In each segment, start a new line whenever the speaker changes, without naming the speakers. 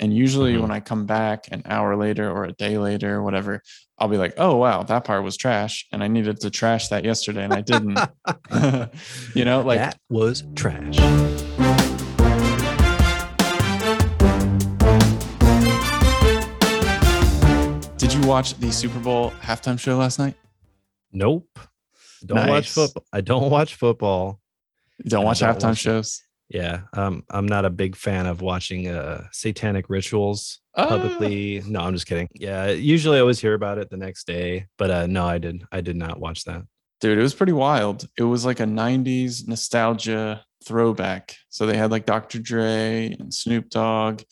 And usually
Mhm.
when I come back an hour later or a day later or whatever, I'll be like, oh wow, that part was trash. And I needed to trash that yesterday and I didn't. you know, like
that was trash.
did you watch the Super Bowl halftime show last night?
Nope. Don't watch football. I don't watch football.
You don't watch
don't
halftime
watch
shows?
Yeah, um, I'm not a big fan of watching uh, satanic rituals
Ah.
publicly. No, I'm just kidding. Yeah, usually I always hear about it the next day, but uh, no, I did. I did not watch that.
Dude, it was pretty wild. It was like a 90s nostalgia throwback. So they had like Dr. Dre and Snoop Dogg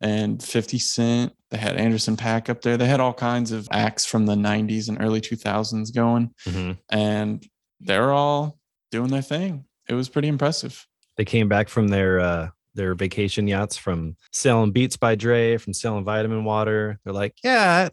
and 50 Cent. They had Anderson .Paak up there. They had all kinds of acts from the 90s and early 2000s going, and they're all doing their thing. It was pretty impressive.
They came back from their uh, their vacation yachts from selling Beats by Dre, from selling vitamin water. They're like, yeah,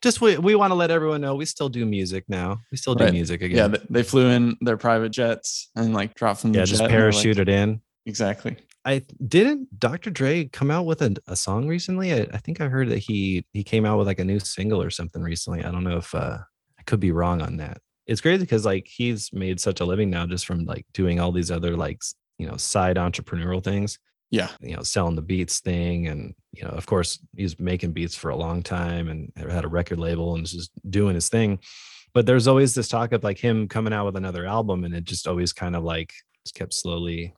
just we, we want to let everyone know we still do music now. We still do
Right.
music again.
Yeah, they flew in their private jets and like dropped from the
yeah, just
they're like-
parachuted in.
exactly.
I didn't Dr. Dre come out with a, a song recently. I, I think I heard that he he came out with like a new single or something recently. I don't know if uh, I could be wrong on that. It's crazy because like he's made such a living now just from like doing all these other like you know side entrepreneurial things.
Yeah.
You know, selling the beats thing, and you know, of course, he's making beats for a long time and had a record label and was just doing his thing. But there's always this talk of like him coming out with another album, and it just always kind of like just kept slowly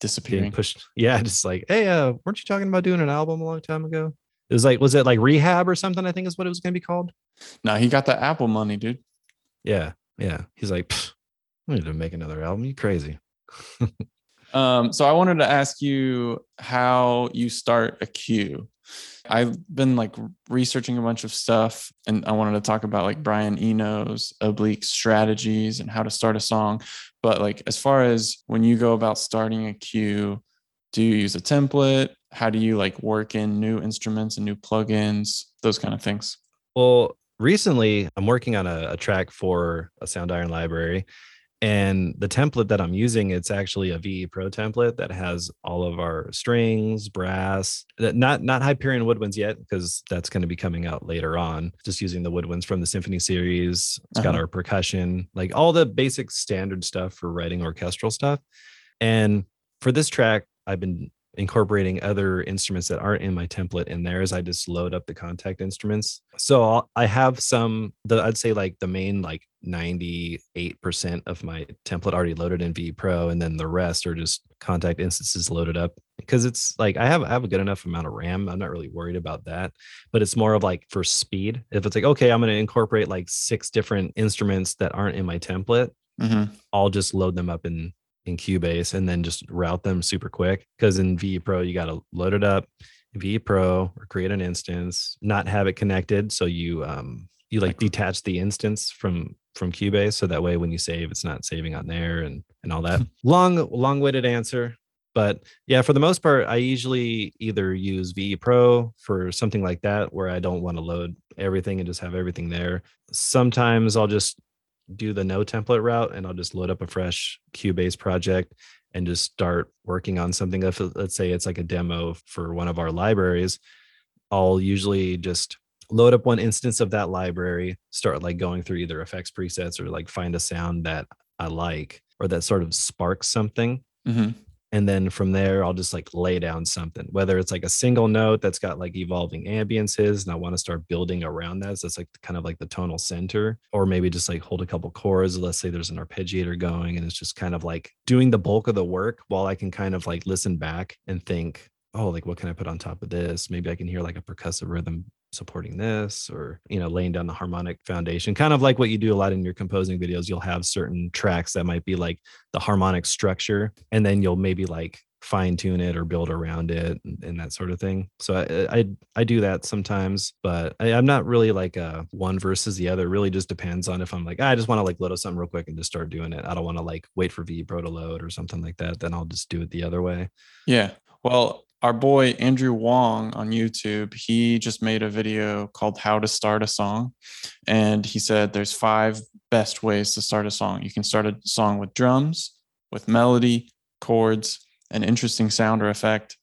Disappearing.
pushed. Yeah, just like, hey, uh, weren't you talking about doing an album a long time ago? It was like, was it like rehab or something? I think is what it was going to be called.
No, he got the Apple money, dude.
Yeah, yeah. He's like, I need to make another album. You crazy?
Um, so I wanted to ask you how you start a cue. I've been like researching a bunch of stuff and I wanted to talk about like Brian Eno's oblique strategies and how to start a song. But like as far as when you go about starting a cue, do you use a template? How do you like work in new instruments and new plugins, those kind of things?
Well, recently I'm working on a, a track for a Soundiron library, and the template that I'm using it's actually a VE Pro template that has all of our strings, brass, not not Hyperion woodwinds yet because that's going to be coming out later on. Just using the woodwinds from the Symphony series. It's got
Uh-huh.
our percussion, like all the basic standard stuff for writing orchestral stuff. And for this track, I've been incorporating other instruments that aren't in my template in there as I just load up the Kontakt instruments. So I'll, I have some, the I'd say like the main like 98% of my template already loaded in VE Pro, and then the rest are just Kontakt instances loaded up because it's like I have I have a good enough amount of RAM. I'm not really worried about that, but it's more of like for speed. If it's like okay, I'm going to incorporate like six different instruments that aren't in my template,
Mm-hmm.
I'll just load them up in in Cubase and then just route them super quick. Because in VE Pro, you got to load it up, VE Pro, or create an instance, not have it connected. So you um you Like- detach the instance from from Cubase, so that way when you save, it's not saving on there and and all that. Hmm. long long winded answer. But yeah, for the most part, I usually either use VE Pro for something like that where I don't want to load everything and just have everything there. Sometimes I'll just do the no template route and I'll just load up a fresh Cubase project and just start working on something. If let's say it's like a demo for one of our libraries, I'll usually just load up one instance of that library, start like going through either effects presets or like find a sound that I like or that sort of sparks something.
Mm-hmm.
And then from there, I'll just like lay down something, whether it's like a single note that's got like evolving ambiances, and I want to start building around that. So it's like kind of like the tonal center, or maybe just like hold a couple chords. Let's say there's an arpeggiator going, and it's just kind of like doing the bulk of the work while I can kind of like listen back and think, oh, like what can I put on top of this? Maybe I can hear like a percussive rhythm supporting this or you know laying down the harmonic foundation kind of like what you do a lot in your composing videos. You'll have certain tracks that might be like the harmonic structure and then you'll maybe like fine tune it or build around it and, and that sort of thing. So I, I i do that sometimes but I, i'm not really like a one versus the other. It really just depends on if i'm like "Ah, i just want to like load up something real quick and just start doing it. I don't want to like wait for VE Pro to load or something like that. Then i'll just do it the other way.
Yeah. Well, our boy Andrew Huang on YouTube, he just made a video called How to Start a Song. And he said there's five best ways to start a song. You can start a song with drums, with melody, chords, an interesting sound or effect,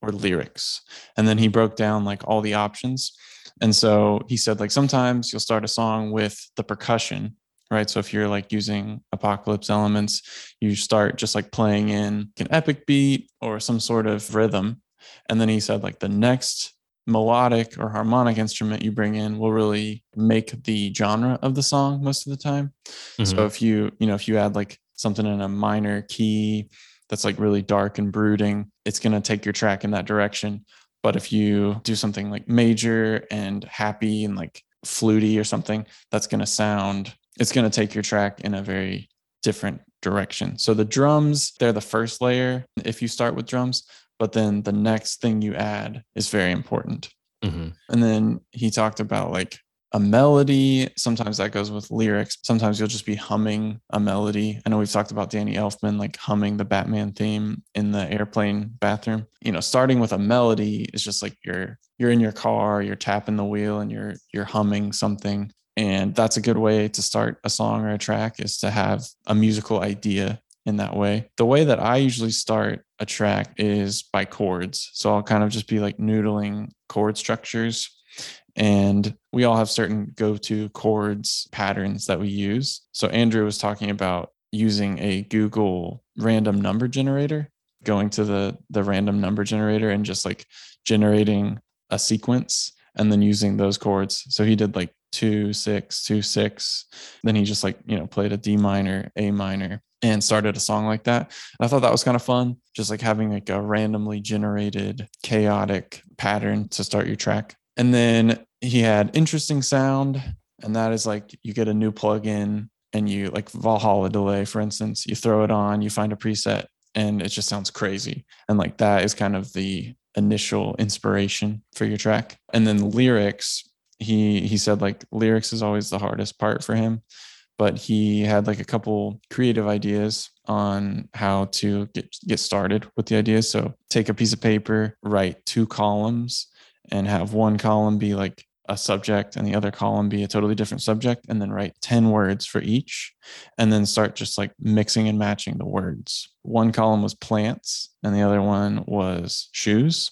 or lyrics. And then he broke down like all the options. And so he said, like, sometimes you'll start a song with the percussion, right? So if you're like using apocalypse elements, you start just like playing in an epic beat or some sort of rhythm. And then he said, like, the next melodic or harmonic instrument you bring in will really make the genre of the song most of the time. Mm-hmm. So if you, you know, if you add like something in a minor key that's like really dark and brooding, it's going to take your track in that direction. But if you do something like major and happy and like fluty or something, that's going to sound, it's going to take your track in a very different direction. So the drums, they're the first layer if you start with drums, but then the next thing you add is very important. Mm-hmm. And then he talked about like a melody. Sometimes that goes with lyrics. Sometimes you'll just be humming a melody. I know we've talked about Danny Elfman like humming the Batman theme in the airplane bathroom. You know, starting with a melody is just like you're you're in your car, you're tapping the wheel and you're you're humming something. And that's a good way to start a song or a track is to have a musical idea in that way. The way that I usually start a track is by chords. So I'll kind of just be like noodling chord structures and we all have certain go-to chords patterns that we use. So Andrew was talking about using a Google random number generator, going to the the random number generator and just like generating a sequence and then using those chords. So he did like two, six, two, six. Then he just like, you know, played a D minor, A minor, and started a song like that. And I thought that was kind of fun, just like having like a randomly generated chaotic pattern to start your track. And then he had interesting sound, and that is like you get a new plugin and you like Valhalla delay, for instance, you throw it on, you find a preset, and it just sounds crazy. And like that is kind of the initial inspiration for your track. And then lyrics, he he said like lyrics is always the hardest part for him but he had like a couple creative ideas on how to get get started with the ideas so take a piece of paper write two columns and have one column be like a subject and the other column be a totally different subject and then write 10 words for each and then start just like mixing and matching the words. One column was plants and the other one was shoes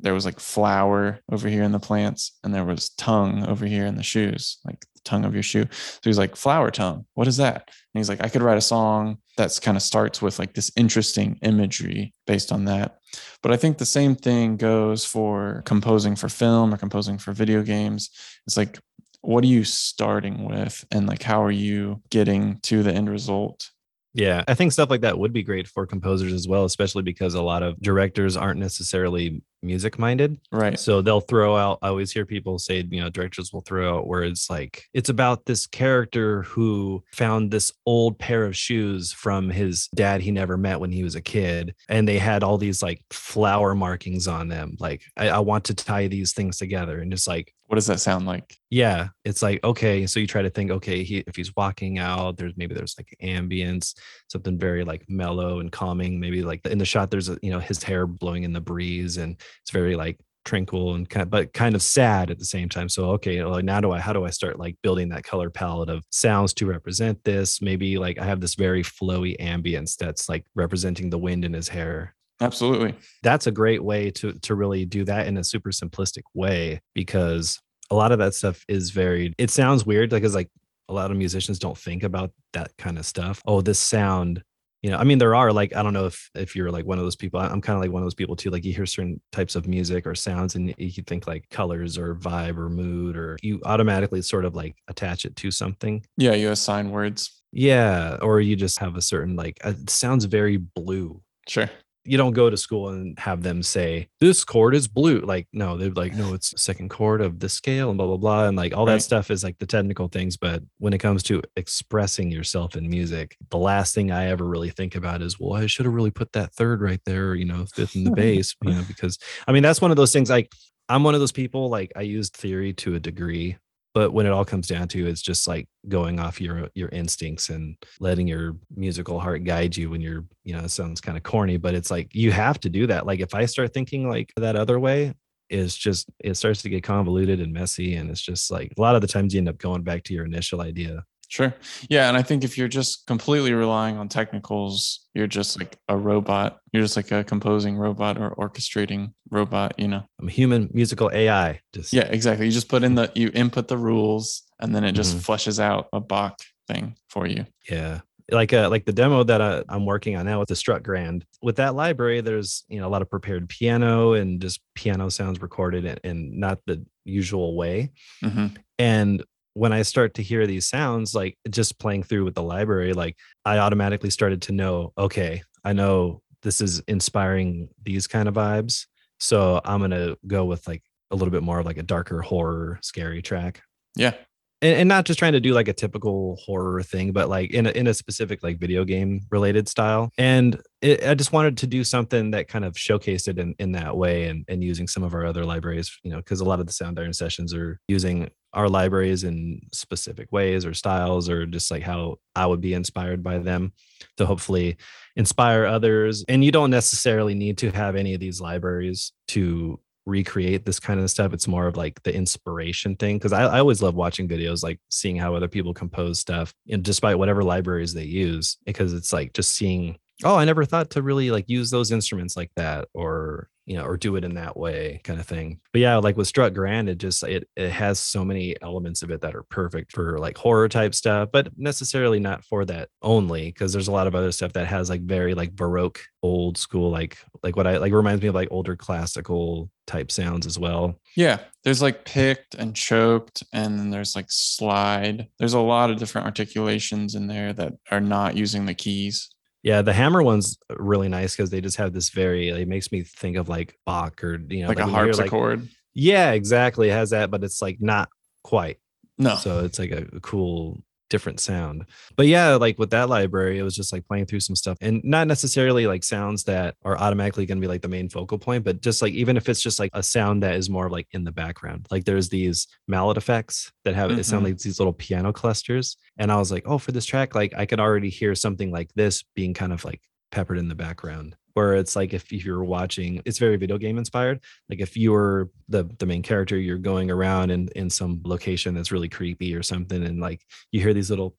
there was like flower over here in the plants and there was tongue over here in the shoes like the tongue of your shoe. So he's like flower tongue what is that? And he's like i could write a song that's kind of starts with like this interesting imagery based on that. But i think the same thing goes for composing for film or composing for video games. It's like what are you starting with and like how are you getting to the end result?
Yeah, I think stuff like that would be great for composers as well, especially because a lot of directors aren't necessarily music minded.
Right.
So they'll throw out, I always hear people say, you know, directors will throw out words like, it's about this character who found this old pair of shoes from his dad he never met when he was a kid. And they had all these like flower markings on them. Like, I, I want to tie these things together. And just like,
what does that sound like?
Yeah, it's like okay, so you try to think, okay, he, if he's walking out, there's maybe there's like ambience, something very like mellow and calming. Maybe like in the shot, there's a you know his hair blowing in the breeze, and it's very like tranquil and kind of, but kind of sad at the same time. So okay, well, now do I how do I start like building that color palette of sounds to represent this? Maybe like I have this very flowy ambience that's like representing the wind in his hair.
Absolutely.
That's a great way to to really do that in a super simplistic way because a lot of that stuff is very it sounds weird like it's like a lot of musicians don't think about that kind of stuff. Oh, this sound you know i mean there are like i don't know if if you're like one of those people i'm kind of like one of those people too like you hear certain types of music or sounds and you think like colors or vibe or mood or you automatically sort of like attach it to something.
Yeah you assign words.
Yeah or you just have a certain like uh, it sounds very blue.
Sure
you don't go to school and have them say this chord is blue like no they're like no it's second chord of the scale and blah blah blah and like all right. that stuff is like the technical things but when it comes to expressing yourself in music the last thing i ever really think about is well i should have really put that third right there you know fifth in the bass you know because i mean that's one of those things like i'm one of those people like i used theory to a degree but when it all comes down to it's just like going off your uh, your instincts and letting your musical heart guide you when you're you know it sounds kind of corny but it's like you have to do that. Like if i start thinking like that other way is just it starts to get convoluted and messy and it's just like a lot of the times you end up going back to your initial idea
Sure. Yeah. And I think if you're just completely relying on technicals, you're just like a robot. You're just like a composing robot or orchestrating robot, you know?
I'm a human musical AI. Just
Yeah, exactly. You just put in the, you input the rules and then it just
Mhm.
fleshes out a Bach thing for you.
Yeah. Like uh like the demo that I, I'm working on now with the Struck Grand. With that library, there's you know a lot of prepared piano and just piano sounds recorded in, in not the usual way.
hmm
And when I start to hear these sounds, like just playing through with the library, like I automatically started to know, okay, I know this is inspiring these kind of vibes. So I'm gonna go with like a little bit more of like a darker horror, scary track.
Yeah.
and, and not just trying to do like a typical horror thing, but like in a, in a specific like video game related style. And it, I just wanted to do something that kind of showcased it in, in that way and, and using some of our other libraries, you know, because a lot of the Soundiron sessions are using our libraries in specific ways or styles or just like how I would be inspired by them to hopefully inspire others. And you don't necessarily need to have any of these libraries to recreate this kind of stuff. It's more of like the inspiration thing. Cause I, I always love watching videos, like seeing how other people compose stuff and despite whatever libraries they use, because it's like just seeing, oh, I never thought to really like use those instruments like that or, you know, or do it in that way kind of thing. But yeah, like with Struck Grand, it just, it, it has so many elements of it that are perfect for like horror type stuff, but necessarily not for that only. Cause there's a lot of other stuff that has like very like Baroque old school, like, like what I like reminds me of like older classical type sounds as well.
Yeah. There's like picked and choked, and then there's like slide. There's a lot of different articulations in there that are not using the keys.
Yeah, the hammer one's uh, really nice because they just have this very. It makes me think of like Bach or you know,
Like, a
when you hear, like-
harpsichord.
yeah, exactly. It has that, but it's like not quite.
no.
So it's like a, a cool different sound. But yeah, like with that library, it was just like playing through some stuff and not necessarily like sounds that are automatically going to be like the main focal point, but just like even if it's just like a sound that is more like in the background. Like there's these mallet effects that have it sound
Mhm.
like these little piano clusters. And I was like, oh, for this track, like I could already hear something like this being kind of like peppered in the background. Where it's like if, you're watching, it's very video game inspired. Like if you were the the main character, you're going around in in some location that's really creepy or something, and like you hear these little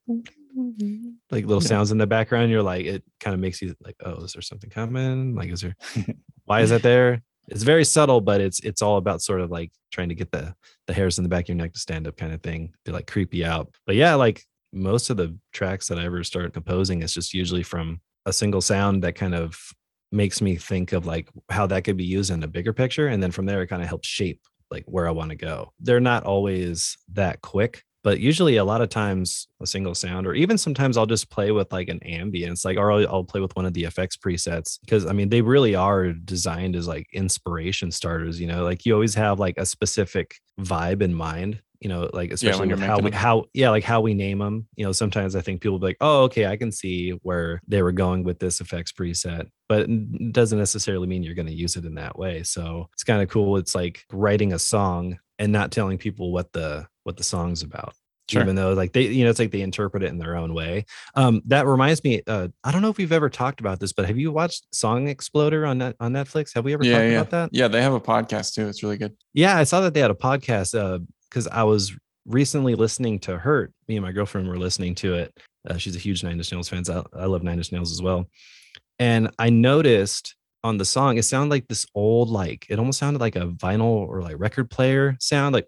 like little
Yeah.
sounds in the background. You're like, it kind of makes you like, oh, is there something coming? Like, is there? why is that there? It's very subtle, but it's it's all about sort of like trying to get the the hairs in the back of your neck to stand up, kind of thing. To like creep you out. But yeah, like most of the tracks that I ever start composing is just usually from a single sound that kind of makes me think of like how that could be used in a bigger picture and then from there it kind of helps shape like where I want to go. They're not always that quick, but usually a lot of times a single sound or even sometimes I'll just play with like an ambience like or I'll, I'll play with one of the effects presets because I mean they really are designed as like inspiration starters, you know, like you always have like a specific vibe in mind you know, like especially
you're
with how we,
them.
how yeah, like how we name them. You know, sometimes I think people be like, oh, okay, I can see where they were going with this effects preset, but it doesn't necessarily mean you're going to use it in that way. So it's kind of cool. It's like writing a song and not telling people what the what the song's about.
Sure.
Even though like they, you know, it's like they interpret it in their own way. Um, that reminds me, uh, I don't know if we've ever talked about this, but have you watched Song Exploder on net on Netflix? Have we ever
yeah,
talked
yeah.
about that?
Yeah, they have a podcast too. It's really good.
Yeah, I saw that they had a podcast because I was recently listening to Hurt. Me and my girlfriend were listening to it. Uh, she's a huge Nine Inch Nails fan. I, I love Nine Inch Nails as well. And I noticed on the song, it sounded like this old, like it almost sounded like a vinyl or like record player sound, like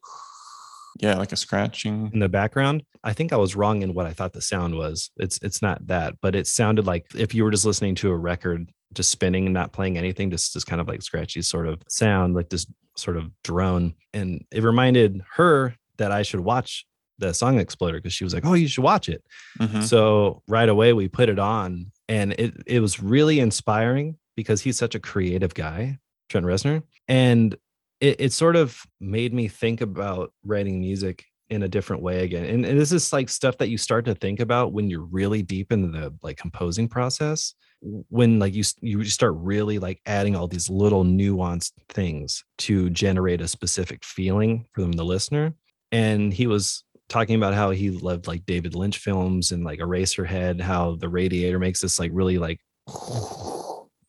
Yeah, like a scratching.
in the background. I think I was wrong in what I thought the sound was. It's it's not that, but it sounded like if you were just listening to a record, just spinning and not playing anything, just just kind of like scratchy sort of sound, like this sort of drone. And it reminded her that I should watch the song exploder because she was like, "Oh, you should watch it."
Mhm.
So right away we put it on, and it it was really inspiring because he's such a creative guy, Trent Reznor, and it, it sort of made me think about writing music in a different way again. And, and this is like stuff that you start to think about when you're really deep in the like composing process. When like you you start really like adding all these little nuanced things to generate a specific feeling from the listener. And he was talking about how he loved like David Lynch films and like Eraserhead, how the radiator makes this like really like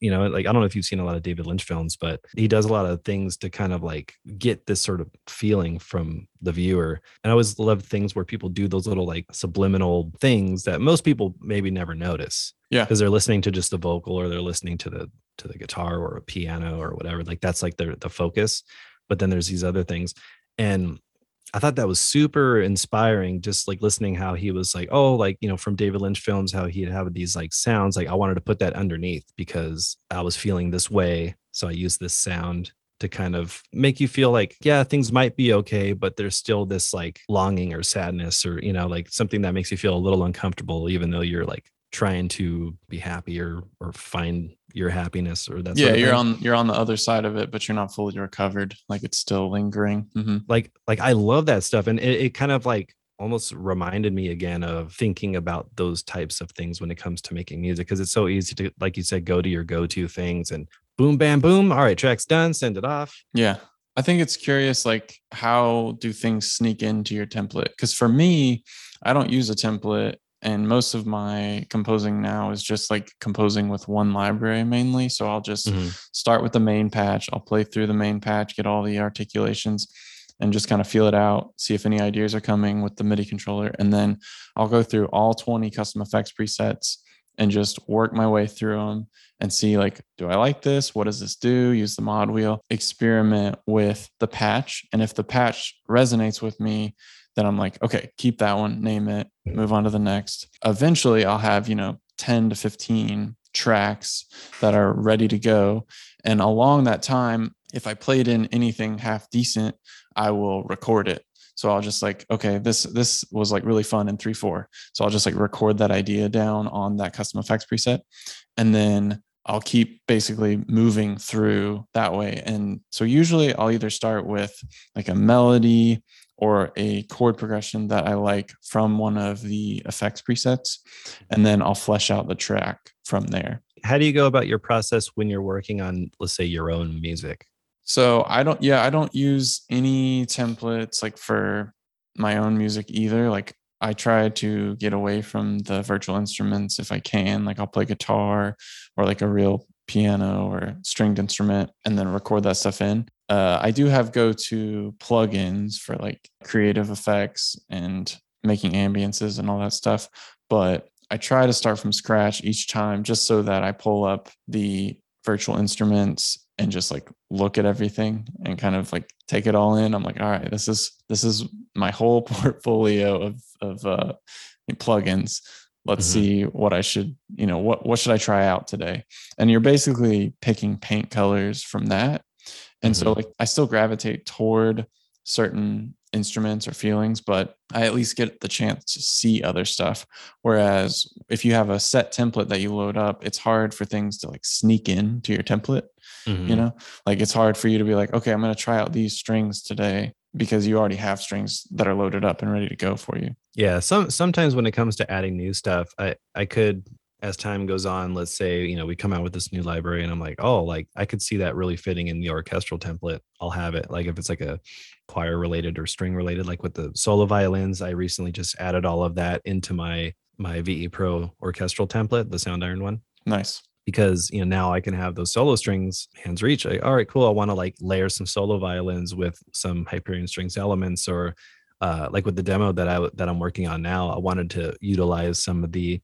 you know, like I don't know if you've seen a lot of David Lynch films, but he does a lot of things to kind of like get this sort of feeling from the viewer. And I always love things where people do those little like subliminal things that most people maybe never notice.
Yeah.
Because they're listening to just the vocal or they're listening to the to the guitar or a piano or whatever. Like that's like their the focus. But then there's these other things. And I thought that was super inspiring, just like listening how he was like, oh, like, you know, from David Lynch films, how he'd have these like sounds. Like I wanted to put that underneath because I was feeling this way. So I used this sound to kind of make you feel like, yeah, things might be okay, but there's still this like longing or sadness or, you know, like something that makes you feel a little uncomfortable, even though you're like trying to be happy or or find your happiness or that
yeah you're on you're on the other side of it but you're not fully recovered. Like it's still lingering. Hmm
like like i love that stuff and it, it kind of like almost reminded me again of thinking about those types of things when it comes to making music because it's so easy to like you said go to your go-to things and boom bam boom all right track's done send it off.
Yeah. I think it's curious like how do things sneak into your template? Because for me i don't use a template and most of my composing now is just like composing with one library mainly. So i'll just
Mhm.
start with the main patch. I'll play through the main patch get all the articulations and just kind of feel it out see if any ideas are coming with the midi controller. And then i'll go through all 20 custom effects presets and just work my way through them and see like do i like this? What does this do? Use the mod wheel. Experiment with the patch. And if the patch resonates with me then i'm like okay keep that one name it move on to the next. Eventually i'll have you know 10 to 15 tracks that are ready to go. And along that time if i played in anything half decent i will record it. So i'll just like okay this this was like really fun in 3 4 so i'll just like record that idea down on that custom effects preset. And then I'll keep basically moving through that way. And so usually I'll either start with like a melody or a chord progression that I like from one of the effects presets. And then I'll flesh out the track from there.
how do you go about your process when you're working on let's say your own music
So I don't, yeah, I don't use any templates like for my own music either. Like I try to get away from the virtual instruments if I can. Like I'll play guitar or like a real piano or stringed instrument and then record that stuff in. Uh, I do have go to plugins for like creative effects and making ambiances and all that stuff. But I try to start from scratch each time just so that I pull up the virtual instruments and just like look at everything and kind of like take it all in. I'm like, all right, this is this is my whole portfolio of of uh, plugins. Let's
Mhm.
see what I should, you know, what what should I try out today? And you're basically picking paint colors from that. And so like I still gravitate toward certain instruments or feelings, but I at least get the chance to see other stuff. Whereas if you have a set template that you load up, it's hard for things to like sneak in to your template
Mhm.
you know like it's hard for you to be like okay i'm going to try out these strings today because you already have strings that are loaded up and ready to go for you
Yeah, some sometimes when it comes to adding new stuff, I I could as time goes on, let's say, you know, we come out with this new library and I'm like, oh, like I could see that really fitting in the orchestral template. I'll have it. Like if it's like a choir related or string related, like with the solo violins, I recently just added all of that into my my VE Pro orchestral template, the Soundiron one
nice
because you know now I can have those solo strings hands reach. Like, all right, cool. I want to like layer some solo violins with some Hyperion strings elements, or uh, like with the demo that I that I'm working on now. I wanted to utilize some of the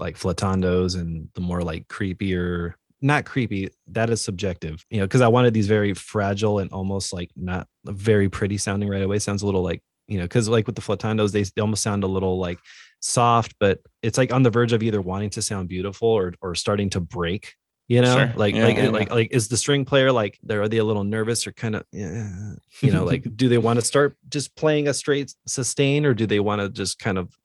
like flautandos and the more like creepier. Not creepy. That is subjective, you know, because I wanted these very fragile and almost like not very pretty sounding right away. Sounds a little like you know, because like with the flautandos, they, they almost sound a little like soft, but it's like on the verge of either wanting to sound beautiful or or starting to break. You know,
Sure.
like
Yeah,
like
yeah,
like like is the string player like they're are they a little nervous or kind of yeah, you know like do they want to start just playing a straight sustain or do they want to just kind of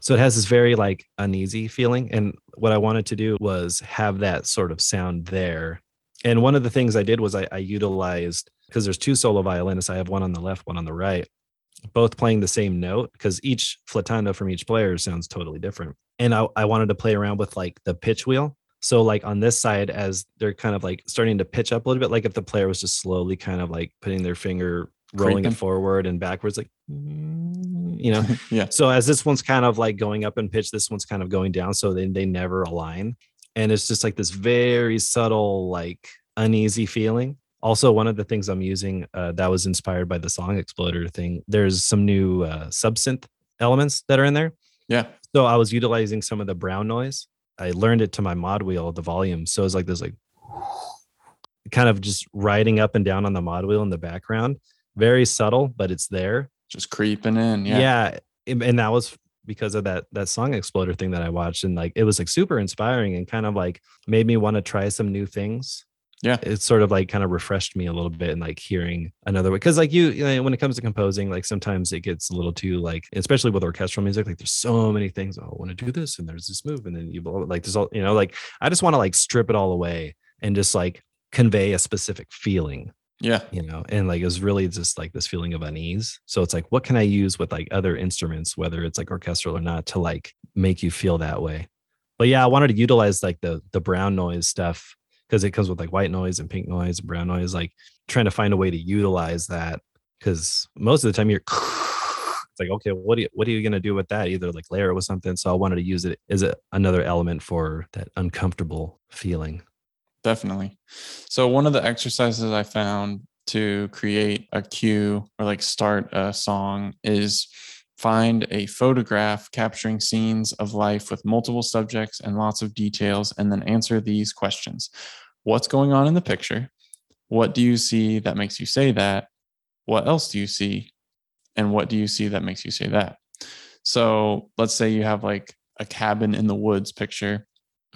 so it has this very like uneasy feeling and what I wanted to do was have that sort of sound there. And one of the things I did was I, I utilized because there's two solo violinists. I have one on the left, one on the right both playing the same note because each flautando from each player sounds totally different. And I, I wanted to play around with like the pitch wheel. So like on this side, as they're kind of like starting to pitch up a little bit, like if the player was just slowly kind of like putting their finger, rolling it forward and backwards, like you know.
yeah
So as this one's kind of like going up in pitch, this one's kind of going down. So they, they never align. and it's just like this very subtle like uneasy feeling also one of the things i'm using uh, that was inspired by the song exploder thing there's some new uh, subsynth elements that are in there
Yeah.
so i was utilizing some of the brown noise i learned it to my mod wheel the volume so it's like this like kind of just riding up and down on the mod wheel in the background very subtle but it's there
Just creeping in. Yeah.
yeah, and that was because of that that song exploder thing that i watched and like it was like super inspiring and kind of like made me want to try some new things
Yeah.
it sort of like kind of refreshed me a little bit and like hearing another way because like you, you know, when it comes to composing like sometimes it gets a little too like especially with orchestral music like there's so many things oh, i want to do this and there's this move and then you like there's all you know like i just want to like strip it all away and just like convey a specific feeling
Yeah.
you know and like it was really just like this feeling of unease. So it's like what can i use with like other instruments whether it's like orchestral or not to like make you feel that way? But yeah i wanted to utilize like the the brown noise stuff because it comes with like white noise and pink noise and brown noise like trying to find a way to utilize that because most of the time you're it's like okay what are you what are you to do with that? Either like layer it with something. So i wanted to use it as a, another element for that uncomfortable feeling
Definitely. So one of the exercises I found to create a cue or like start a song is find a photograph capturing scenes of life with multiple subjects and lots of details and then answer these questions. What's going on in the picture? What do you see that makes you say that? What else do you see? And what do you see that makes you say that? So let's say you have like a cabin in the woods picture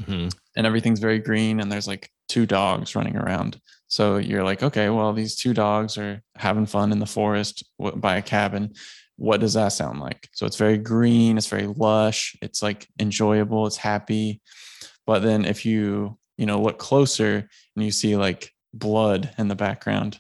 mm-hmm. and everything's very green and there's like two dogs running around. So you're like okay well these two dogs are having fun in the forest by a cabin. What does that sound like? So it's very green it's very lush it's like enjoyable it's happy. But then if you you know look closer and you see like blood in the background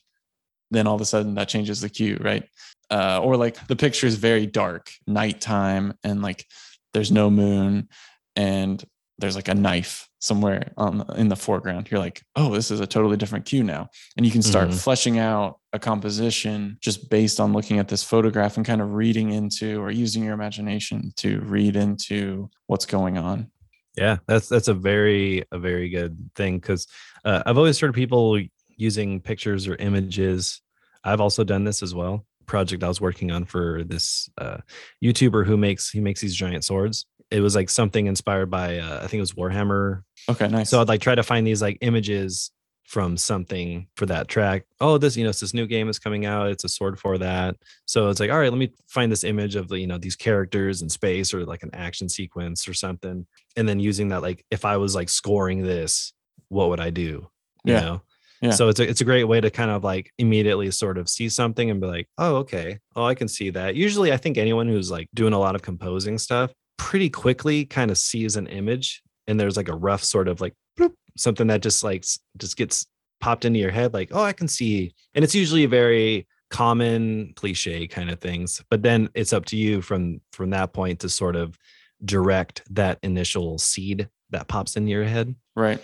then all of a sudden that changes the cue right? Uh, or like the picture is very dark nighttime and like there's no moon. And there's like a knife somewhere on in the foreground you're like oh this is a totally different cue now and you can start
Mhm.
fleshing out a composition just based on looking at this photograph and kind of reading into or using your imagination to read into what's going on
Yeah, that's that's a very a very good thing because uh, I've always heard people using pictures or images. I've also done this as well. Project I was working on for this uh, YouTuber who makes he makes these giant swords. It was like something inspired by uh, I think it was Warhammer.
okay nice
So I'd like try to find these like images from something for that track. Oh, this you know it's this new game is coming out. It's a sword for that. So it's like all right, let me find this image of the you know these characters in space or like an action sequence or something and then using that like if i was like scoring this what would i do you
Yeah.
know
Yeah.
so it's a, it's a great way to kind of like immediately sort of see something and be like oh okay oh i can see that usually i think anyone who's like doing a lot of composing stuff pretty quickly kind of sees an image and there's like a rough sort of like bloop, something that just like just gets popped into your head like oh i can see and it's usually very common cliche kind of things but then it's up to you from from that point to sort of direct that initial seed that pops into your head.
Right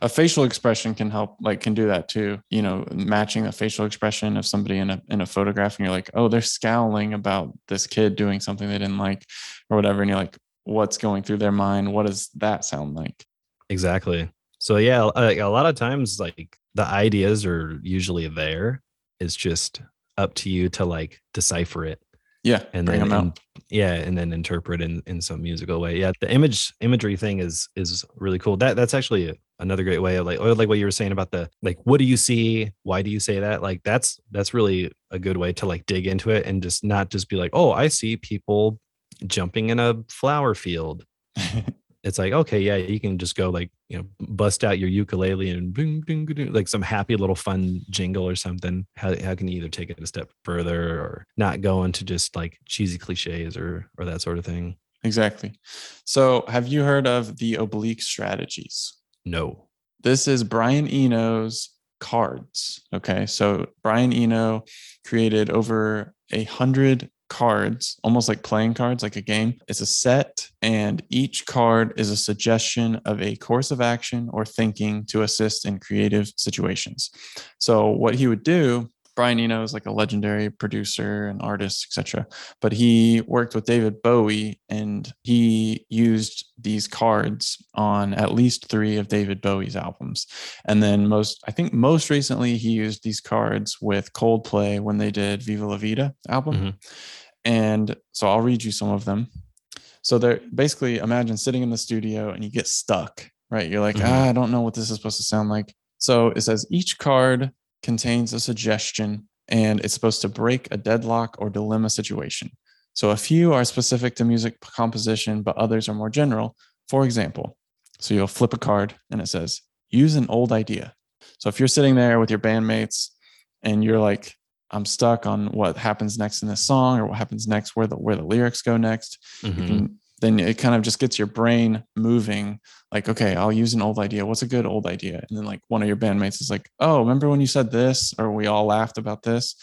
a facial expression can help like can do that too you know matching a facial expression of somebody in a in a photograph and you're like oh they're scowling about this kid doing something they didn't like or whatever and you're like what's going through their mind? What does that sound like?
Exactly. So yeah like a lot of times like the ideas are usually there. It's just up to you to like decipher it
yeah
and then in- yeah and then interpret in in some musical way. Yeah the image imagery thing is is really cool. That that's actually another great way of like or like what you were saying about the like what do you see? Why do you say that? Like that's that's really a good way to like dig into it and just not just be like oh i see people jumping in a flower field. It's like okay yeah you can just go like you know bust out your ukulele and like some happy little fun jingle or something. How, how can you either take it a step further or not go into just like cheesy cliches or or that sort of thing?
Exactly. So have you heard of the oblique strategies
no
this is Brian Eno's cards. Okay. So Brian Eno created over a hundred cards, almost like playing cards, like a game. It's a set, and each card is a suggestion of a course of action or thinking to assist in creative situations. So what he would do Brian Eno is like a legendary producer and artist, etc. But he worked with David Bowie and he used these cards on at least three of David Bowie's albums. And then most, I think most recently, he used these cards with Coldplay when they did Viva La Vida album.
Mhm.
And so I'll read you some of them. So they're basically imagine sitting in the studio and you get stuck, right? You're like,
Mhm.
ah, I don't know what this is supposed to sound like. So it says each card contains a suggestion and it's supposed to break a deadlock or dilemma situation. So a few are specific to music composition, but others are more general. For example, so you'll flip a card and it says, use an old idea. So if you're sitting there with your bandmates and you're like, I'm stuck on what happens next in this song or what happens next, where the where the lyrics go next, you
Mhm.
can then it kind of just gets your brain moving like okay i'll use an old idea. What's a good old idea? And then like one of your bandmates is like oh remember when you said this or we all laughed about this?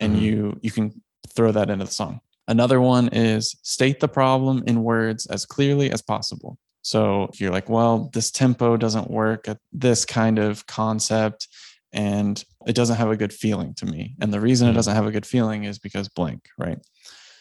And
Mhm.
you you can throw that into the song. Another one is state the problem in words as clearly as possible. So if you're like well this tempo doesn't work at this kind of concept and it doesn't have a good feeling to me and the reason it
Mhm.
doesn't have a good feeling is because blank right?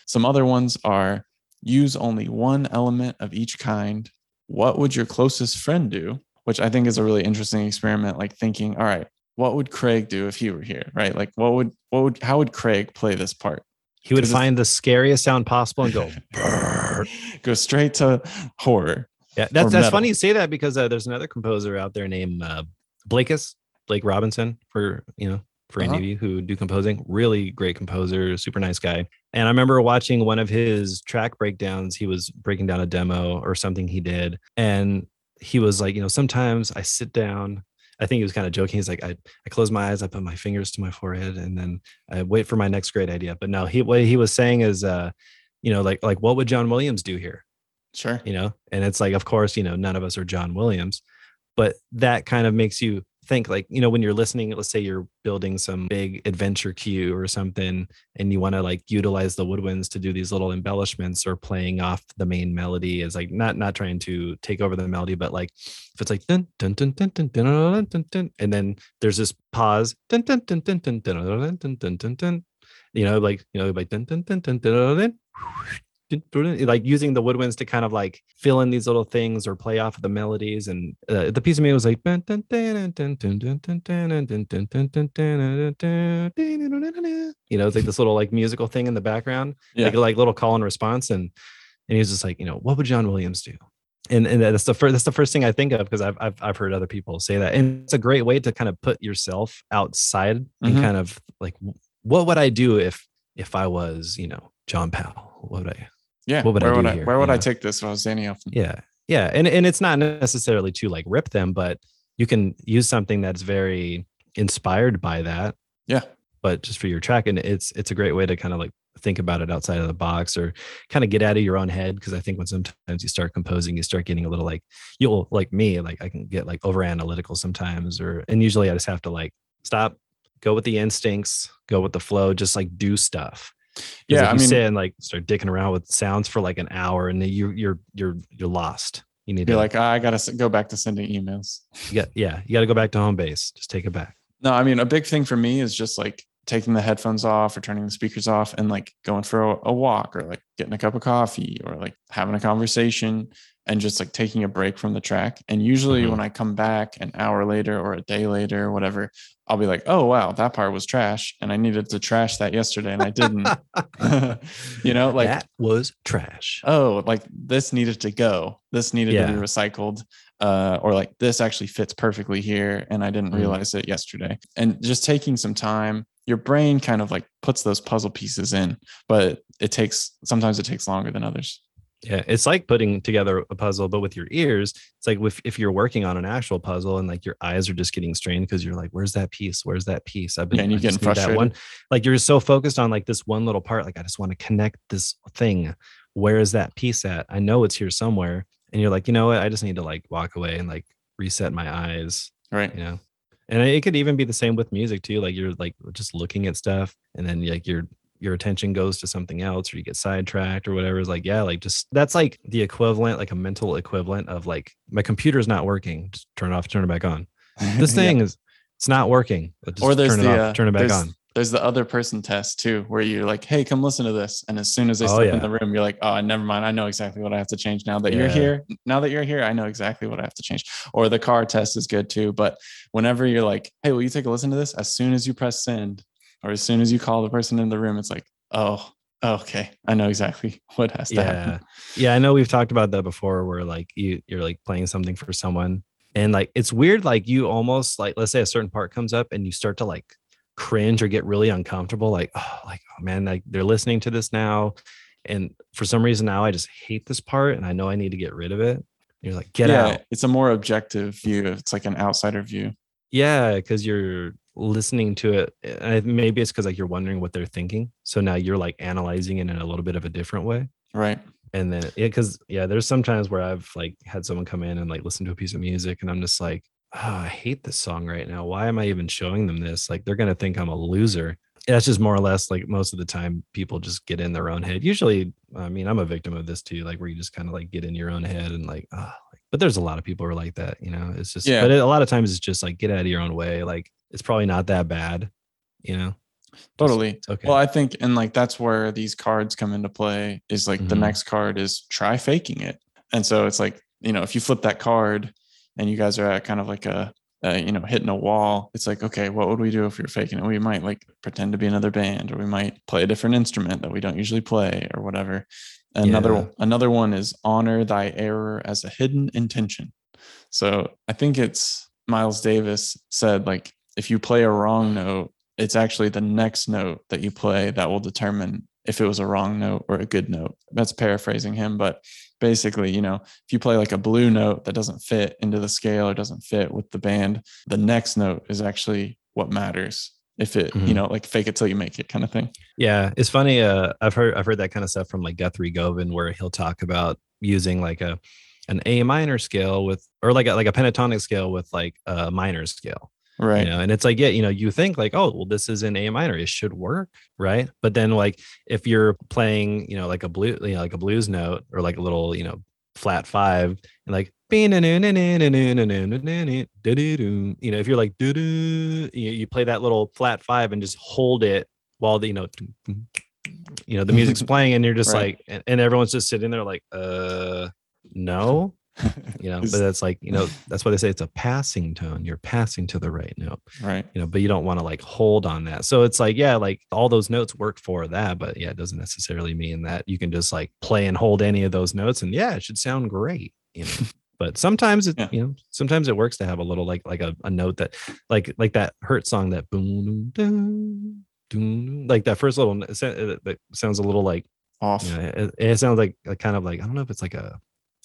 Some other ones are use only one element of each kind. What would your closest friend do? Which I think is a really interesting experiment, like thinking, all right, what would Craig do if he were here? Right? Like what would what would how would Craig play this part?
He would find the scariest sound possible and go.
Go straight to horror.
Yeah, that's that's
metal.
funny you say that because uh, there's another composer out there named uh, Blakus, Blake Robinson, for you know, for
Uh-huh.
any of you who do composing. Really great composer, super nice guy. And I remember watching one of his track breakdowns. He was breaking down a demo or something he did, and he was like, you know, sometimes I sit down. I think he was kind of joking. He's like, I, I close my eyes, I put my fingers to my forehead, and then I wait for my next great idea. But no, he what he was saying is, uh, you know, like like what would John Williams do here?
Sure.
you know and it's like of course you know none of us are john williams but that kind of makes you think like you know when you're listening let's say you're building some big adventure cue or something and you want to like utilize the woodwinds to do these little embellishments or playing off the main melody is like not not trying to take over the melody but like if it's like dun dun dun dun dun dun dun dun, dun and then there's this pause dun dun dun dun dun dun dun dun dun you know like you know like dun dun dun dun dun dun like using the woodwinds to kind of like fill in these little things or play off of the melodies and uh, the piece of me was like you know it's like this little like musical thing in the background
Yeah.
like like little call and response and and he was just like you know what would john williams do and and that's the first that's the first thing i think of because I've, I've i've heard other people say that and it's a great way to kind of put yourself outside and
Mhm.
kind of like what would i do if if i was you know john powell what would i
Yeah.
What would I
where
do
would I
here,
where would I take this if I was Danny Elfman?
yeah yeah and and it's not necessarily to like rip them but you can use something that's very inspired by that
Yeah.
but just for your track and it's it's a great way to kind of like think about it outside of the box or kind of get out of your own head because i think when sometimes you start composing you start getting a little like you'll like me like i can get like over analytical sometimes or and usually i just have to like stop go with the instincts go with the flow just like do stuff
Yeah,
if
I
you
mean-
sit and like start dicking around with sounds for like an hour and then you you're you're you're lost you need
You're
to
like, "Ah, I gotta go back to sending emails.
you got, yeah you got to go back to home base just take it back
No, I mean, a big thing for me is just like taking the headphones off or turning the speakers off and like going for a, a walk or like getting a cup of coffee or like having a conversation and just like taking a break from the track. And usually
Mhm.
when I come back an hour later or a day later or whatever, I'll be like, oh, wow, that part was trash. And I needed to trash that yesterday and I didn't. you know, like,
that was trash
oh, like this needed to go. This needed to be recycled. Uh, or like this actually fits perfectly here and I didn't
Mhm.
realize it yesterday. And just taking some time, your brain kind of like puts those puzzle pieces in, but it takes sometimes it takes longer than others.
Yeah, it's like putting together a puzzle, but with your ears. It's like if, if you're working on an actual puzzle and like your eyes are just getting strained because you're like, "Where's that piece? Where's that piece?" I've been,
Yeah, and you're
I
getting
need that one.
frustrated.
Like you're so focused on like this one little part. Like I just want to connect this thing. Where is that piece at? I know it's here somewhere. And you're like, you know what? I just need to like walk away and like reset my eyes.
Right.
You know. And it could even be the same with music too. Like you're like just looking at stuff, and then like your your attention goes to something else, or you get sidetracked or whatever. It's like yeah, like just that's like the equivalent, like a mental equivalent of like my computer's not working. Just turn it off, turn it back on. This
Yeah.
thing is it's not working. Just
or there's
turn it
the
off,
uh,
turn it back on.
there's the other person test too, where you're like, hey, come listen to this. And as soon as they
Oh, yeah.
in the room, you're like, oh, never mind. I know exactly what I have to change now that you're here. Now that you're here, I know exactly what I have to change. Or the car test is good too. But whenever you're like, hey, will you take a listen to this? As soon as you press send, or as soon as you call the person in the room, it's like, oh, okay. I know exactly what has to
yeah
happen.
yeah i know we've talked about that before where like you you're like playing something for someone and like it's weird like you almost like let's say a certain part comes up and you start to like cringe or get really uncomfortable like oh like oh man like they're listening to this now and for some reason now i just hate this part and i know i need to get rid of it you're like get
yeah,
out
it's a more objective view. It's like an outsider view.
yeah because you're listening to it eh, and maybe it's because like you're wondering what they're thinking. So now you're like analyzing it in a little bit of a different way.
Right.
and then yeah because yeah there's sometimes where i've like had someone come in and like listen to a piece of music and i'm just like oh, i hate this song right now. Why am i even showing them this? Like they're gonna think i'm a loser. That's just more or less like most of the time people just get in their own head. Usually i mean i'm a victim of this too like where you just kind of like get in your own head and like oh like, but there's a lot of people who are like that you know it's just
Yeah.
but it, a lot of times it's just like get out of your own way like it's probably not that bad you know
Totally.
it's okay
Well, I think, and like that's where these cards come into play is like the
Mhm.
next card is try faking it. And so it's like, you know, if you flip that card and you guys are at kind of like a, uh, you know, hitting a wall, it's like, okay, what would we do if we were faking it? We might like pretend to be another band or we might play a different instrument that we don't usually play or whatever. Another,
Yeah.
another one is honor thy error as a hidden intention. So I think it's Miles Davis said, like, if you play a wrong note, it's actually the next note that you play that will determine if it was a wrong note or a good note. That's paraphrasing him, but basically, you know, if you play like a blue note that doesn't fit into the scale or doesn't fit with the band, the next note is actually what matters. If it, you
Mhm.
know, like fake it till you make it kind of thing.
Yeah, it's funny. Uh, I've heard I've heard that kind of stuff from like Guthrie Govan, where he'll talk about using like a an A minor scale with or like a, like a pentatonic scale with like a minor scale.
Right.
You know, and it's like yeah, you know, you think like oh well, this is in A minor, it should work, right? But then like if you're playing, you know, like a blue, you know, like a blues note or like a little, you know, flat five and like you know if you're like you, you play that little flat five and just hold it while the you know you know the music's playing and you're just
Right.
like and, and everyone's just sitting there like uh no? You know but that's like you know that's why they say it's a passing tone. You're passing to the right note.
Right.
you know but you don't want to like hold on that. So it's like yeah like all those notes work for that but yeah it doesn't necessarily mean that you can just like play and hold any of those notes and yeah it should sound great you know but sometimes it
Yeah.
you know sometimes it works to have a little like like a, a note that like like that hurt song that boom dun, dun, like that first little it sa- it- that sounds a little like
Off.
you know, it, it sounds like a kind of like I don't know if it's like a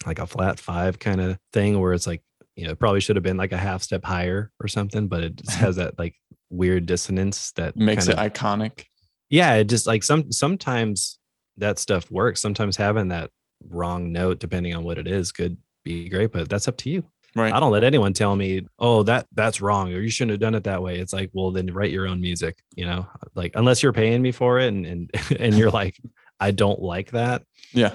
like a flat five kind of thing where it's like you know it probably should have been like a half step higher or something, but it just has that like weird dissonance that
Makes
kind
it iconic.
yeah it just like some sometimes that stuff works. Sometimes having that wrong note, depending on what it is, could be great, but that's up to you.
Right.
I don't let anyone tell me, oh, that that's wrong, or you shouldn't have done it that way. It's like, well, then write your own music, you know, like unless you're paying me for it and and and you're like, I don't like that,
Yeah.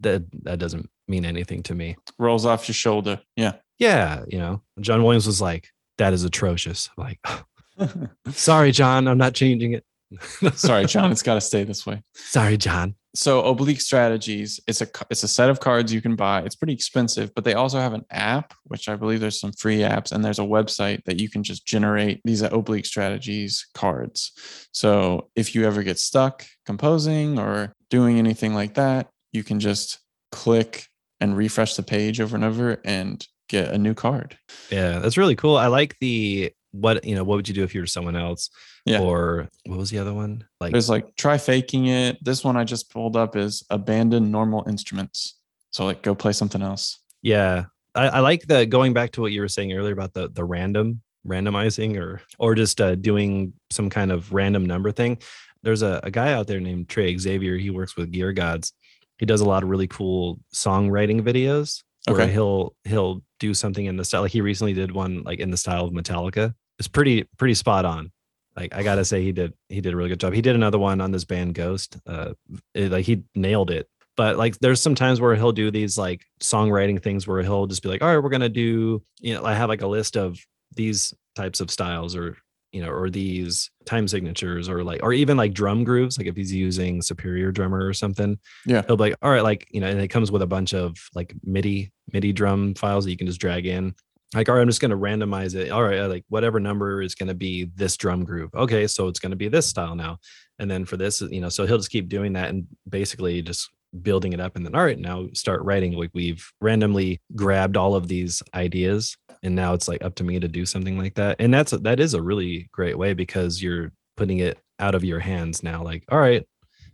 that that doesn't mean anything to me.
Rolls off your shoulder. Yeah.
Yeah, you know, John Williams was like, that is atrocious. I'm like, sorry, John, I'm not changing it.
Sorry, John. It's got to stay this way.
sorry, John.
so oblique strategies it's a it's a set of cards you can buy it's pretty expensive but they also have an app which i believe there's some free apps and there's a website that you can just generate these uh, oblique strategies cards so if you ever get stuck composing or doing anything like that you can just click and refresh the page over and over and get a new card
Yeah, that's really cool. I like the what you know. What would you do if you were someone else?
Yeah.
Or what was the other one? Like
there's like try faking it this one i just pulled up is abandon normal instruments so like go play something else
Yeah, I, I like the going back to what you were saying earlier about the the random randomizing or or just uh, doing some kind of random number thing. There's a, a guy out there named Trey Xavier. He works with Gear Gods. He does a lot of really cool songwriting videos where
Okay.
he'll he'll do something in the style. Like he recently did one like in the style of Metallica. It's pretty pretty spot on. Like I gotta say he did he did a really good job. He did another one on this band Ghost. Uh, it- like he nailed it but like there's some times where he'll do these like songwriting things where he'll just be like all right we're gonna do you know i have like a list of these types of styles or you know, or these time signatures or like, or even like drum grooves. Like if he's using Superior Drummer or something,
Yeah.
he'll be like, all right, like, you know, and it comes with a bunch of like MIDI, MIDI drum files that you can just drag in. Like, all right, I'm just going to randomize it. All right, uh, like whatever number is going to be this drum groove. Okay, so it's going to be this style now. And then for this, you know, so he'll just keep doing that and basically just building it up and then all right now start writing like we've randomly grabbed all of these ideas and now it's like up to me to do something like that and that's that is a really great way because you're putting it out of your hands now like all right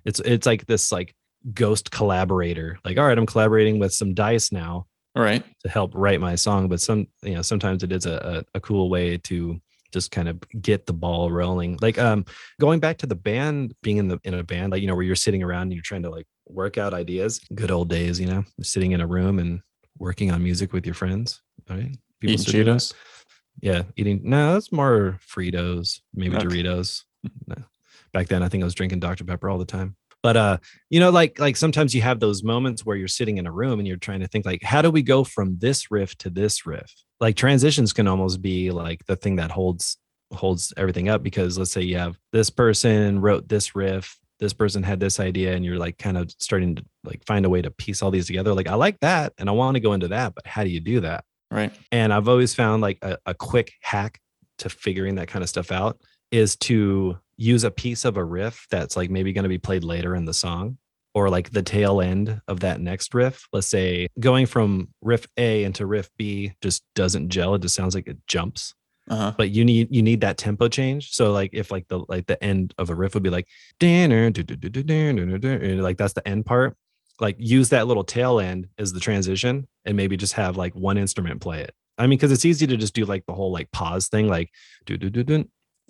it's it's like this like ghost collaborator like all right i'm collaborating with some dice now
right.
to help write my song but some you know sometimes it is a, a, a cool way to just kind of get the ball rolling like um going back to the band being in the in a band like you know where you're sitting around and you're trying to like work out ideas good old days you know sitting in a room and working on music with your friends right
Eating
still that?
Cheetos.
yeah eating no that's more fritos maybe
Okay.
doritos no. back then i think i was drinking dr pepper all the time but uh you know like like sometimes you have those moments where you're sitting in a room and you're trying to think like how do we go from this riff to this riff like transitions can almost be like the thing that holds holds everything up because let's say you have this person wrote this riff this person had this idea and you're like kind of starting to like find a way to piece all these together like i like that and i want to go into that but how do you do that
Right.
and I've always found like a, a quick hack to figuring that kind of stuff out is to use a piece of a riff that's like maybe going to be played later in the song or like the tail end of that next riff. Let's say going from riff A into riff B just doesn't gel. It just sounds like it jumps.
Uh-huh.
But you need you need that tempo change. So like if like the like the end of a riff would be like like that's the end part. Like use that little tail end as the transition and maybe just have like one instrument play it. I mean, because it's easy to just do like the whole like pause thing, like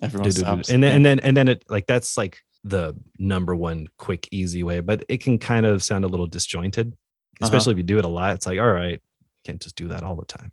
Everyone stops.
and then and then and then it like that's like the number one quick easy way but it can kind of sound a little disjointed
Uh-huh.
especially if you do it a lot it's like all right can't just do that all the time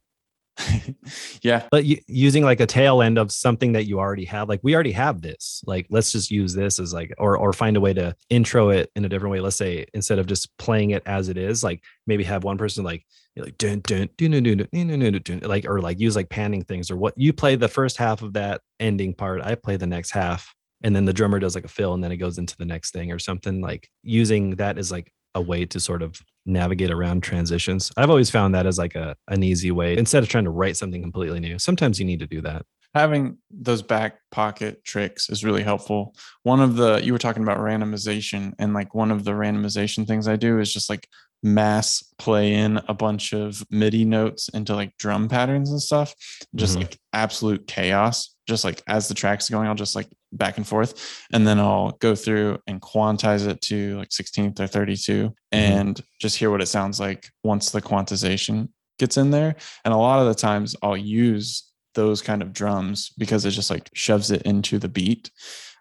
yeah.
but using like a tail end of something that you already have like we already have this like let's just use this as like or or find a way to intro it in a different way let's say instead of just playing it as it is like maybe have one person like you're like dun dun dun dun dun dun dun, dun, dun like or like use like panning things or what you play the first half of that ending part. I play the next half, and then the drummer does like a fill, and then it goes into the next thing or something. Like using that as like a way to sort of navigate around transitions. I've always found that as like a an easy way instead of trying to write something completely new. Sometimes you need to do that
having those back pocket tricks is really helpful. One of the you were talking about randomization and like one of the randomization things I do is just like mass play in a bunch of MIDI notes into like drum patterns and stuff. Just
Mhm.
like absolute chaos. Just like as the track's going, I'll just like back and forth. And then I'll go through and quantize it to like 16th or 32 and just hear what it sounds like once the quantization gets in there. And a lot of the times I'll use those kind of drums because it just like shoves it into the beat.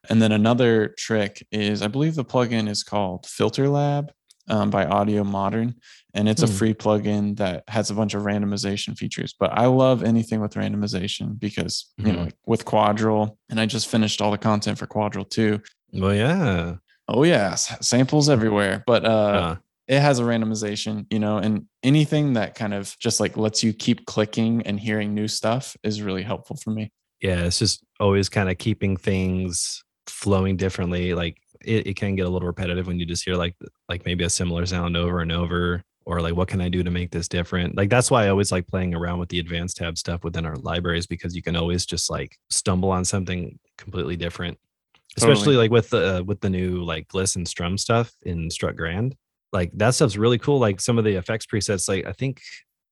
And then another trick is I believe the plugin is called Filter Lab um, by Audio Modern. And it's a
Hmm.
free plugin that has a bunch of randomization features. But I love anything with randomization because, you know,
Mhm.
like with Quadrille, and I just finished all the content for Quadrille too.
Well, yeah.
Oh, yeah, samples everywhere. But uh,
Uh,
it has a randomization, you know, and anything that kind of just like lets you keep clicking and hearing new stuff is really helpful for me.
yeah, it's just always kind of keeping things flowing differently. Like it, it can get a little repetitive when you just hear like like maybe a similar sound over and over, or like what can I do to make this different? Like that's why I always like playing around with the advanced tab stuff within our libraries because you can always just like stumble on something completely different. Especially
Totally.
like with the uh, with the new like Gliss and Strum stuff in Struck Grand. Like that stuff's really cool. Like some of the effects presets, like I think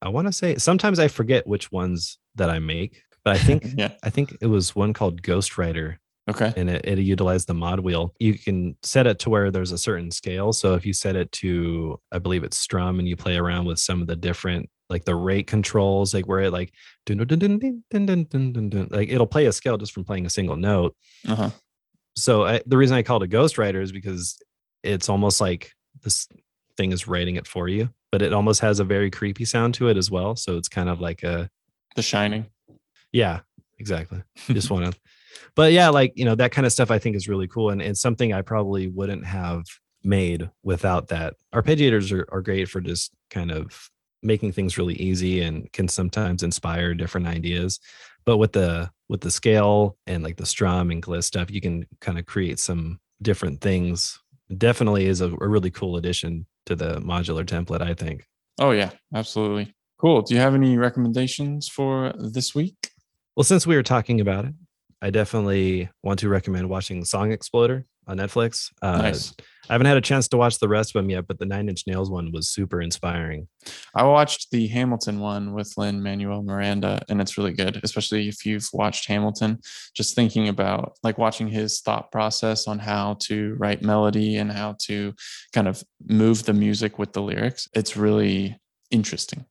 I want to say sometimes I forget which ones that I make, but I think
yeah.
I think it was one called Ghostwriter,
Okay.
and it, it utilized the mod wheel. You can set it to where there's a certain scale. So if you set it to, I believe it's strum, and you play around with some of the different, like the rate controls, like where it like, dun, dun, dun, dun, dun, dun, dun, dun, like it'll play a scale just from playing a single note.
Uh huh.
So I, the reason I called it Ghostwriter is because it's almost like this thing is writing it for you, but it almost has a very creepy sound to it as well. So it's kind of like a
The Shining.
yeah, exactly. Just want to, but yeah, like you know that kind of stuff I think is really cool, and it's something I probably wouldn't have made without that. Arpeggiators are are great for just kind of making things really easy and can sometimes inspire different ideas. But with the with the scale and like the strum and gliss stuff, you can kind of create some different things. Definitely is a, a really cool addition to the modular template, I think.
Oh yeah, absolutely. Cool. Do you have any recommendations for this week?
Well, since we were talking about it, I definitely want to recommend watching Song Exploder on Netflix. Uh,
Nice.
I haven't had a chance to watch the rest of them yet, but the Nine Inch Nails one was super inspiring.
I watched the Hamilton one with Lin-Manuel Miranda, and it's really good, especially if you've watched Hamilton. Just thinking about like watching his thought process on how to write melody and how to kind of move the music with the lyrics. It's really interesting.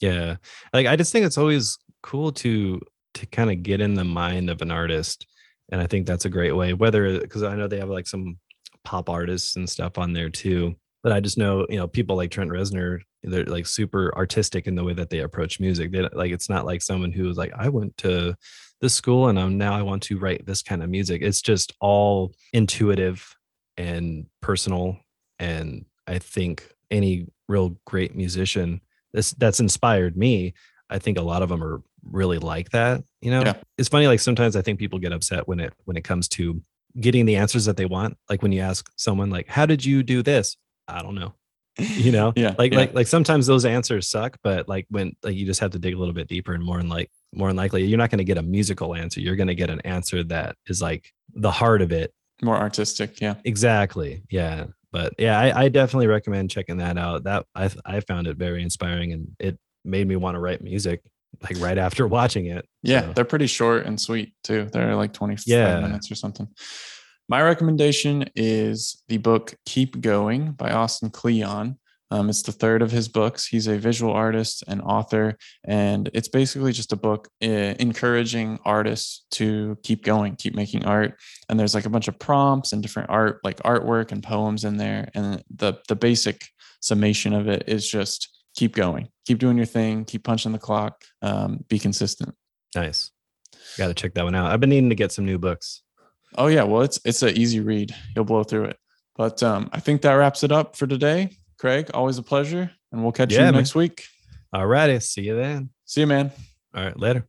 Yeah. Like I just think it's always cool to to kind of get in the mind of an artist. And I think that's a great way, whether because I know they have like some pop artists and stuff on there too. But I just know, you know, people like Trent Reznor, they're like super artistic in the way that they approach music. They like it's not like someone who was like, I went to this school and I'm now I want to write this kind of music. It's just all intuitive and personal. And I think any real great musician this that's inspired me i think a lot of them are really like that you know
Yeah.
it's funny like sometimes i think people get upset when it when it comes to getting the answers that they want like when you ask someone like how did you do this i don't know you know
Yeah.
like
yeah.
like like sometimes those answers suck but like when like you just have to dig a little bit deeper and more and like more than likely you're not going to get a musical answer you're going to get an answer that is like the heart of it
more artistic. Yeah.
Exactly. Yeah. But yeah, I, I definitely recommend checking that out. That I I found it very inspiring and it made me want to write music like right after watching it.
Yeah,
So-
they're pretty short and sweet too. They're like 25
Yeah.
minutes or something. My recommendation is the book Keep Going by Austin Kleon. Um, it's the third of his books. He's a visual artist and author, and it's basically just a book uh, encouraging artists to keep going, keep making art. And there's like a bunch of prompts and different art, like artwork and poems in there. And the the basic summation of it is just keep going, keep doing your thing, keep punching the clock, um, be consistent.
Nice. Got to check that one out. I've been needing to get some new books.
Oh yeah, well it's it's an easy read. You'll blow through it. But um, I think that wraps it up for today. Craig, always a pleasure, and we'll catch
Yeah,
you
man.
next week.
All righty. See you then.
See you, man.
All right. Later.